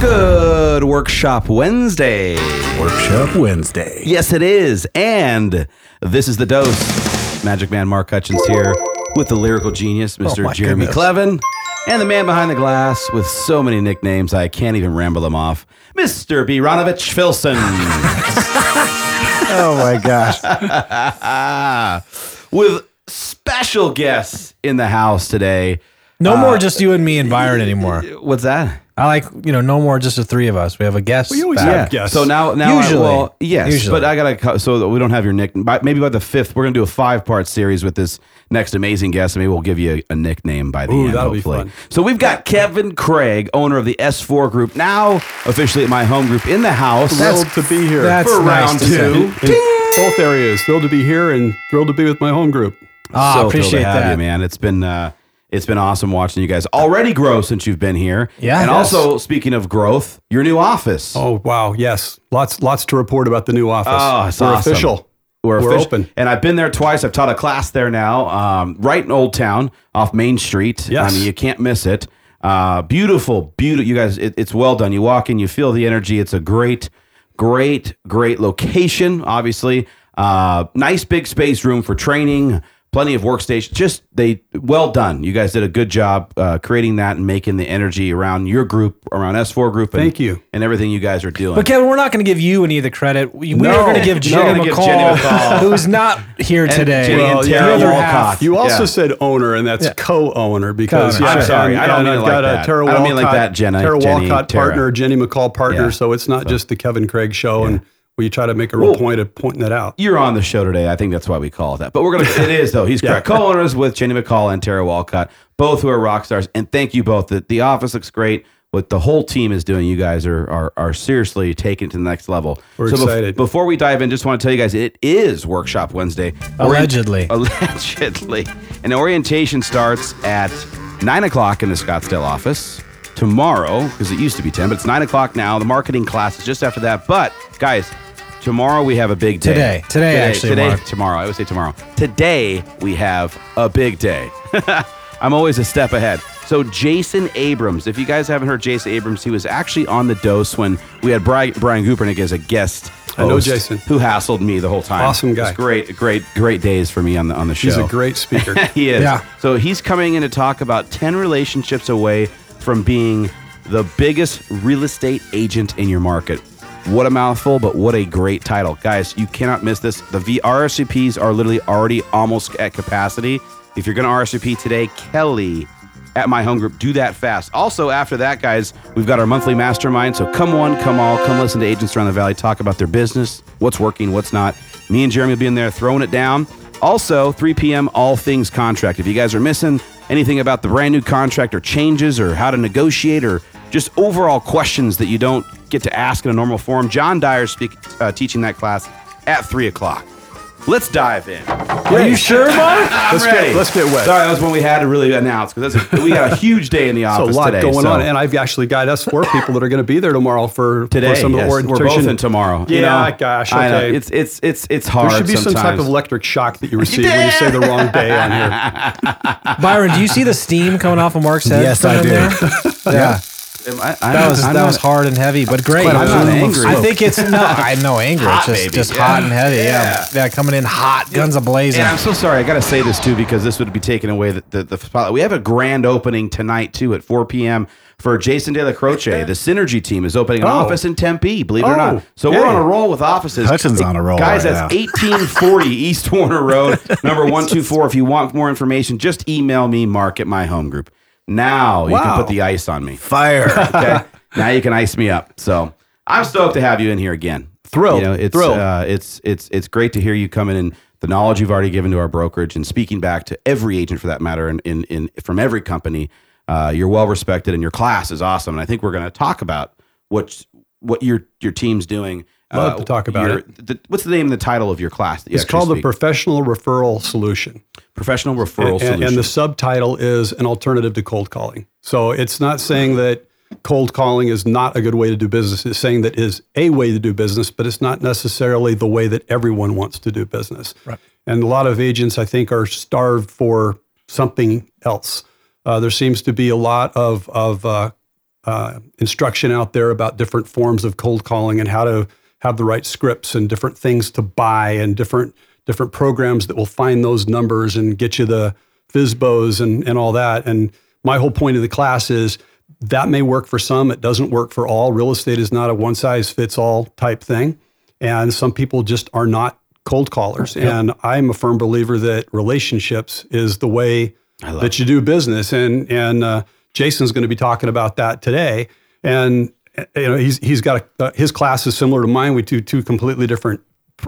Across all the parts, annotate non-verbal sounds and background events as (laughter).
Good Workshop Wednesday. Workshop Wednesday. Yes, it is. And this is the dose. Magic Man Mark Hutchins here with the lyrical genius, oh Mr. my Jeremy goodness. Clevin, and the man behind the glass with so many nicknames I can't even ramble them off, Mr. B. Ronovich Filson. (laughs) Oh my gosh. (laughs) with special guests in the house today. No more just you and me and Byron anymore. What's that? I like, you know, no more just the three of us. We have a guest. We always back. have guests. So now, now, I- Usually. well, yes, Usually. but I gotta co- so that we don't have your nick. By, maybe by the fifth, we're gonna do a five-part series with this next amazing guest. and Maybe we'll give you a, a nickname by the Ooh, end. that'll be hopefully. fun. So we've got Kevin Craig, owner of the S4 Group, now officially at my home group in the house. Thrilled to be here. That's for nice round to say. two. in both areas. Thrilled to be here and thrilled to be with my home group. Ah, so thrilled appreciate to have that. you, man. It's been uh, it's been awesome watching you guys already grow since you've been here. Yeah. and Yes. also speaking of growth, your new office. Oh wow, yes, lots lots to report about the new office. Oh, it's We're awesome. official. We're, We're open. and I've been there twice. I've taught a class there now, um, right in Old Town, off Main Street. Yes. I mean, you can't miss it. Uh, beautiful, beautiful. You guys, it, it's well done. You walk in, you feel the energy. It's a great, great, great location. Obviously, uh, nice big space room for training. Plenty of workstations. Just they well done. You guys did a good job uh, creating that and making the energy around your group, around S4 group. And, Thank you. and everything you guys are doing. But Kevin, we're not going to give you any of the credit. We, we No, are going to give. Jenny We're Jenny McCall, McCall. who's not here today. Jenny and Well, Tara yeah, Walcott. You also Yeah. said owner, and that's Yeah. co-owner because Co-owner. yeah, I'm sorry. and- I don't and mean I've like got that. a Tara I don't mean like that, Jenna- Tara Jenny, Walcott Tara. partner, Jenny McCall partner. Yeah. So it's not just the Kevin Craig show, and we try to make a real Well, point of pointing that out. You're on the show today. I think that's why we call it that. But we're gonna. it is though. He's (laughs) correct. Co-owners with Jenny McCall and Tara Walcott, both who are rock stars. And thank you both. The, the office looks great. What the whole team is doing, you guys are are, are seriously taking it to the next level. We're bef- excited. before we dive in, just want to tell you guys, it is Workshop Wednesday. Allegedly. (laughs) allegedly, and orientation starts at nine o'clock in the Scottsdale office tomorrow because it used to be ten, but it's nine o'clock now. The marketing class is just after that. But guys, tomorrow we have a big day. Today. Today, actually, Today, Mark. tomorrow. I would say tomorrow. Today we have a big day. (laughs) I'm always a step ahead. So Jason Abrams, if you guys haven't heard Jason Abrams, he was actually on the dose when we had Brian, Brian Gupernick as a guest. I know Jason. who hassled me the whole time. Awesome guy. It's great, great, great days for me on the on the show. He's a great speaker. (laughs) he is. Yeah. So he's coming in to talk about 10 relationships away from being the biggest real estate agent in your market. What a mouthful, but what a great title. Guys, you cannot miss this. The V RSVPs are literally already almost at capacity. If you're going to RSVP today, Kelly at my home group, do that fast. Also, after that, guys, we've got our monthly mastermind. So come one, come all, come listen to agents around the valley talk about their business, what's working, what's not. Me and Jeremy will be in there throwing it down. Also, 3 p.m., all things contract. If you guys are missing anything about the brand new contract or changes or how to negotiate or just overall questions that you don't get to ask in a normal forum, John Dyer speak, uh, teaching that class at 3 o'clock. Let's dive in. Are you sure, Mark? (laughs) let's ready. get let's get wet. Sorry, that was when we had to really announce because we got a huge day in the office. So a lot today. going so- on, and I've actually got us four people that are going to be there tomorrow for today, For some of the yes, we're both in tomorrow. Yeah, you know? gosh, I know. okay. It's it's it's it's hard. There should be some type of electric shock that you receive when you (laughs) say the wrong day on here. (laughs) Byron, do you see the steam coming off of Mark's head? Yes, I do. there? yeah. Am I- I'm That was I'm that not- was hard and heavy, but great. quite a I'm not angry. I think it's no, I know anger. Hot, it's just baby. just Yeah. hot and heavy. Yeah. Yeah. yeah, coming in hot, guns a blazing. And I'm so sorry. I got to say this too because this would be taking away the, the, the spotlight. We have a grand opening tonight too at 4 p.m. for Jason De La Croce. The Synergy team is opening an Oh. office in Tempe. Believe it or Oh, not. So we're on a roll with offices. Hutchins on a roll guys. right that's now. 1840 (laughs) East Warner Road, number (laughs) one two four. If you want more information, just email me, Mark at my home group. Now you can put the ice on me. Fire. (laughs) Okay. (laughs) now you can ice me up. So I'm stoked to have you in here again. Thrilled. You know, it's Thrilled. Uh, it's it's it's great to hear you come in and the knowledge you've already given to our brokerage and speaking back to every agent for that matter and in, in from every company. Uh, you're well respected and your class is awesome. And I think we're going to talk about what what your your team's doing. Love to talk about your- it. The, what's the name and the title of your class? you It's actually called the? Professional Referral Solution. professional referral and, solution. and the subtitle is an alternative to cold calling. So it's not saying that cold calling is not a good way to do business. It's saying that is a way to do business, but it's not necessarily the way that everyone wants to do business. Right. And a lot of agents, I think, are starved for something else. Uh, there seems to be a lot of, of uh, uh, instruction out there about different forms of cold calling and how to have the right scripts and different things to buy and different different programs that will find those numbers and get you the FSBOs and, and all that. And my whole point of the class is that may work for some, it doesn't work for all. Real estate is not a one size fits all type thing. And some people just are not cold callers. Yep. And I'm a firm believer that relationships is the way that you do business. And, and uh, Jason's going to be talking about that today. And you know, he's, he's got a, uh, his class is similar to mine. We do two completely different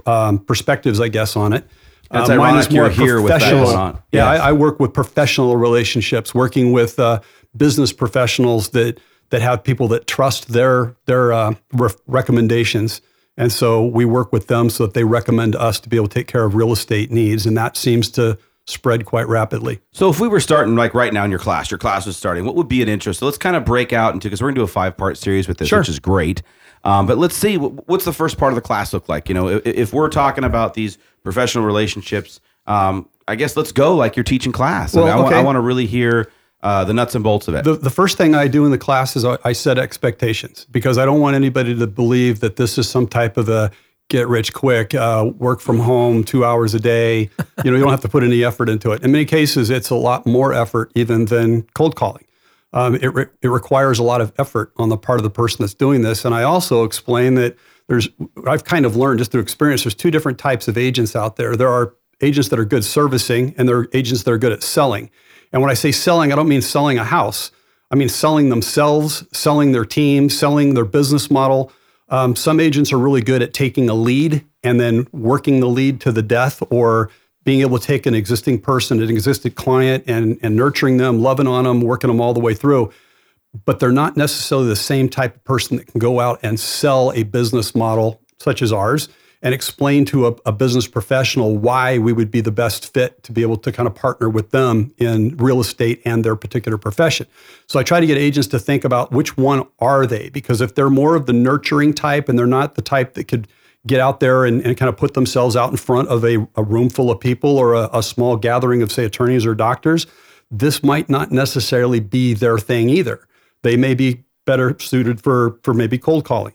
um, perspectives, I guess, on it. That's uh, mine is more here with that going on. Yeah, I, I, work with professional relationships, working with uh, business professionals that that have people that trust their their uh, re- recommendations, and so we work with them so that they recommend us to be able to take care of real estate needs, and that seems to spread quite rapidly. So if we were starting like right now in your class, your class was starting, what would be an interest? So let's kind of break out into because we're going to do a five part series with this, sure. which is great. Um, but let's see what's the first part of the class look like. You know, if, if we're talking about these professional relationships, um, I guess let's go like you're teaching class. Well, I, mean, okay. I want to really hear. Uh, the nuts and bolts of it. The, the first thing I do in the class is I, I set expectations because I don't want anybody to believe that this is some type of a get rich quick, uh, work from home two hours a day. You know, you don't have to put any effort into it. In many cases, it's a lot more effort even than cold calling. Um, it, re- it requires a lot of effort on the part of the person that's doing this. And I also explain that there's, I've kind of learned just through experience, there's two different types of agents out there. There are agents that are good servicing and there are agents that are good at selling. And when I say selling, I don't mean selling a house. I mean selling themselves, selling their team, selling their business model. Um, some agents are really good at taking a lead and then working the lead to the death or being able to take an existing person, an existing client, and, and nurturing them, loving on them, working them all the way through. But they're not necessarily the same type of person that can go out and sell a business model such as ours and explain to a, a, business professional why we would be the best fit to be able to kind of partner with them in real estate and their particular profession. So I try to get agents to think about which one are they? Because if they're more of the nurturing type and they're not the type that could get out there and, and kind of put themselves out in front of a, a room full of people or a, a small gathering of, say, attorneys or doctors, this might not necessarily be their thing either. They may be better suited for, for maybe cold calling.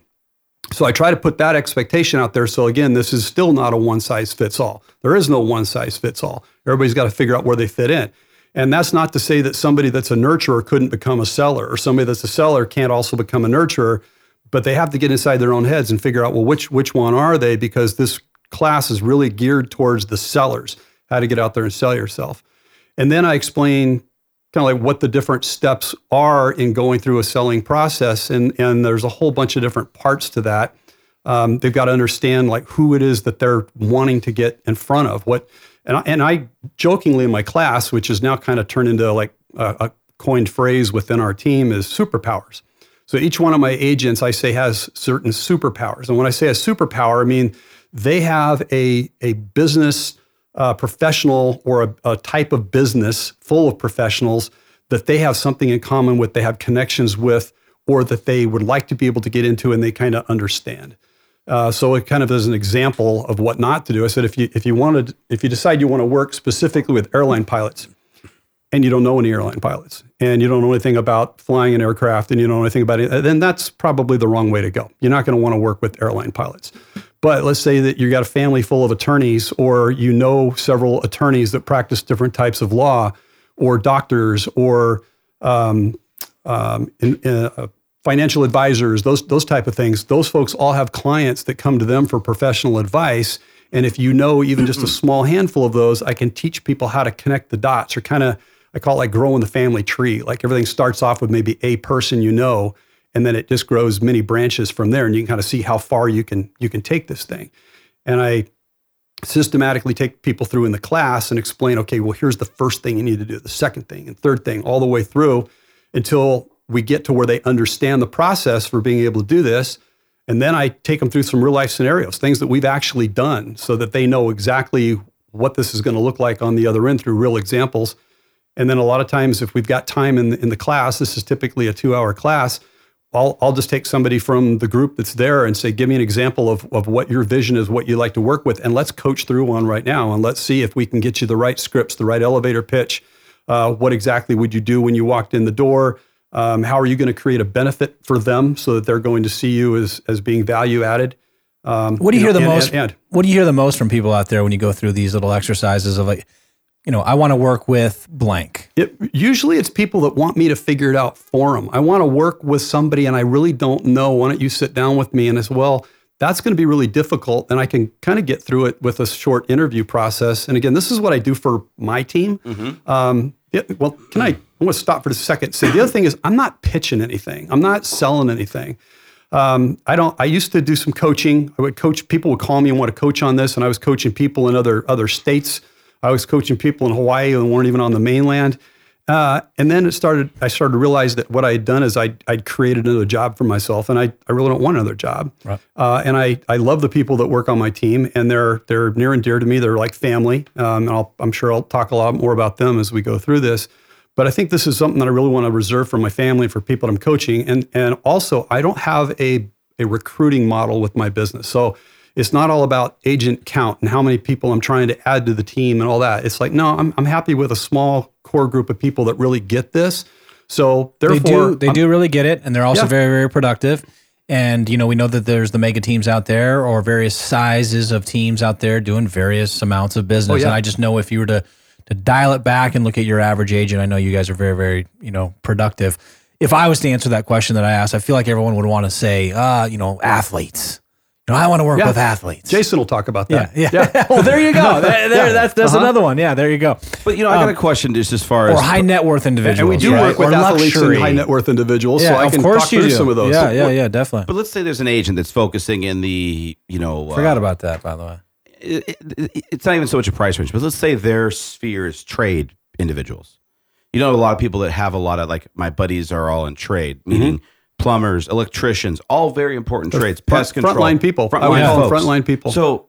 So I try to put that expectation out there. So again, this is still not a one size fits all. There is no one size fits all. Everybody's got to figure out where they fit in. And that's not to say that somebody that's a nurturer couldn't become a seller or somebody that's a seller can't also become a nurturer, but they have to get inside their own heads and figure out, well, which, which one are they? Because this class is really geared towards the sellers, how to get out there and sell yourself. And then I explain kind of like what the different steps are in going through a selling process. And, and there's a whole bunch of different parts to that. Um, they've got to understand like who it is that they're wanting to get in front of. What and I, and I jokingly in my class, which is now kind of turned into like a, a coined phrase within our team, is superpowers. So each one of my agents, I say, has certain superpowers. And when I say a superpower, I mean they have a a business uh, professional or a, a type of business full of professionals that they have something in common with, they have connections with, or that they would like to be able to get into and they kind of understand. Uh, so it kind of is an example of what not to do. I said if you if you wanted if you decide you want to work specifically with airline pilots, and you don't know any airline pilots, and you don't know anything about flying an aircraft, and you don't know anything about it, then that's probably the wrong way to go. You're not going to want to work with airline pilots. But let's say that you've got a family full of attorneys, or you know several attorneys that practice different types of law, or doctors, or um, um, in, in, uh, financial advisors, those those type of things. Those folks all have clients that come to them for professional advice. And if you know even just a small handful of those, I can teach people how to connect the dots, or kind of I call it like growing the family tree. Like everything starts off with maybe a person you know, and then it just grows many branches from there and you can kind of see how far you can you can take this thing. And i systematically take people through in the class and explain okay well here's the first thing you need to do the second thing and third thing all the way through until we get to where they understand the process for being able to do this. And then i take them through some real life scenarios things that we've actually done so that they know exactly what this is going to look like on the other end through real examples. And then a lot of times if we've got time in the, in the class this is typically a two hour class I'll, I'll just take somebody from the group that's there and say, give me an example of, of what your vision is, what you like to work with, and let's coach through one right now. And let's see if we can get you the right scripts, the right elevator pitch, Uh, what exactly would you do when you walked in the door? Um, how are you going to create a benefit for them so that they're going to see you as as being value added? Um, What do you, hear know, the and- most? and- and- what do you hear the most from people out there when you go through these little exercises of like, you know, I want to work with blank. It, usually it's people that want me to figure it out for them. I want to work with somebody and I really don't know. Why don't you sit down with me? And as well, that's going to be really difficult. And I can kind of get through it with a short interview process. And again, this is what I do for my team. Um, yeah, well, can I, I want to stop for a second. So the other thing is I'm not pitching anything. I'm not selling anything. Um, I don't. I used to do some coaching. I would coach. People would call me and want to coach on this, and I was coaching people in other other states. I was coaching people in Hawaii and weren't even on the mainland. Uh, and then it started. I started to realize that what I had done is I I'd created another job for myself, and I, I really don't want another job. Right. Uh, and I I love the people that work on my team, and they're they're near and dear to me. They're like family. Um, and I'll, I'm sure I'll talk a lot more about them as we go through this. But I think this is something that I really want to reserve for my family and for people that I'm coaching. And and also I don't have a a recruiting model with my business. So it's not all about agent count and how many people I'm trying to add to the team and all that. It's like, no, I'm I'm happy with a small core group of people that really get this. So They therefore do. They I'm- do really get it, and they're also Yeah. very, very productive. And you know, we know that there's the mega teams out there, or various sizes of teams out there doing various amounts of business. yeah. And I just know if you were to to dial it back and look at your average agent, I know you guys are very, very, you know, productive. If I was to answer that question that I asked, I feel like everyone would want to say, uh, you know, athletes. You know, I want to work Yeah. with athletes. Jason will talk about yeah, that. yeah. (laughs) well, there you go. (laughs) There, there- Yeah. That's that's Uh-huh. another one. Yeah, there you go. But you know, I got a question just as far Um, Or as high net worth individuals. And we do right? work with Or athletes luxury. and high net worth individuals. Yeah, so I of can course talk you through do. some of those. Yeah, So yeah, yeah, definitely. But let's say there's an agent that's focusing in the, you know, uh, Forgot about that, by the way. it, it- it's not even so much a price range, but let's say their sphere is trade individuals. You know, a lot of people that have a lot of like my buddies are all in trade, meaning plumbers, electricians, all very important trades, front- pest control, frontline people. I would frontline call folks. frontline people. So,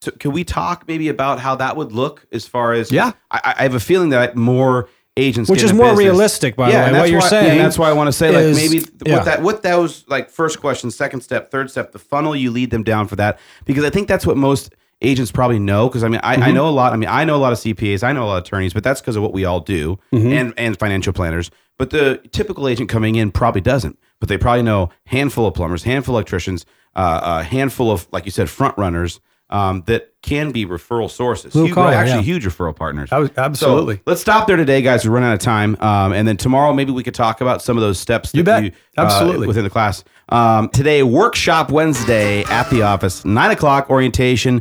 so can we talk maybe about how that would look as far as? Yeah. I, I have a feeling that more agents, Which get is more business- realistic, by the way. What you're why- saying and that's why I want to say, like maybe yeah. what that what those like first question, second step, third step, the funnel you lead them down for that, because I think that's what most agents probably know. Because I mean, I, Mm-hmm. I know a lot. I mean, I know a lot of CPAs, I know a lot of attorneys, but that's because of what we all do, Mm-hmm. and and financial planners. But the typical agent coming in probably doesn't. But they probably know handful of plumbers, handful of electricians, uh, a handful of like you said, front runners. Um, that can be referral sources. Huge- collar, actually, yeah. huge referral partners. Ab- absolutely. So let's stop there today, guys. We run out of time, um, and then tomorrow maybe we could talk about some of those steps. You that bet. uh, Absolutely. within the class. Um, today, workshop Wednesday at the office, nine o'clock orientation.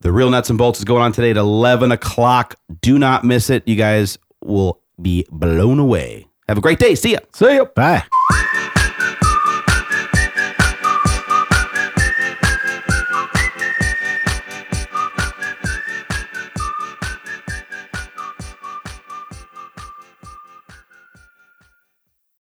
The real nuts and bolts is going on today at eleven o'clock. Do not miss it. You guys will be blown away. Have a great day. See ya. See ya. Bye.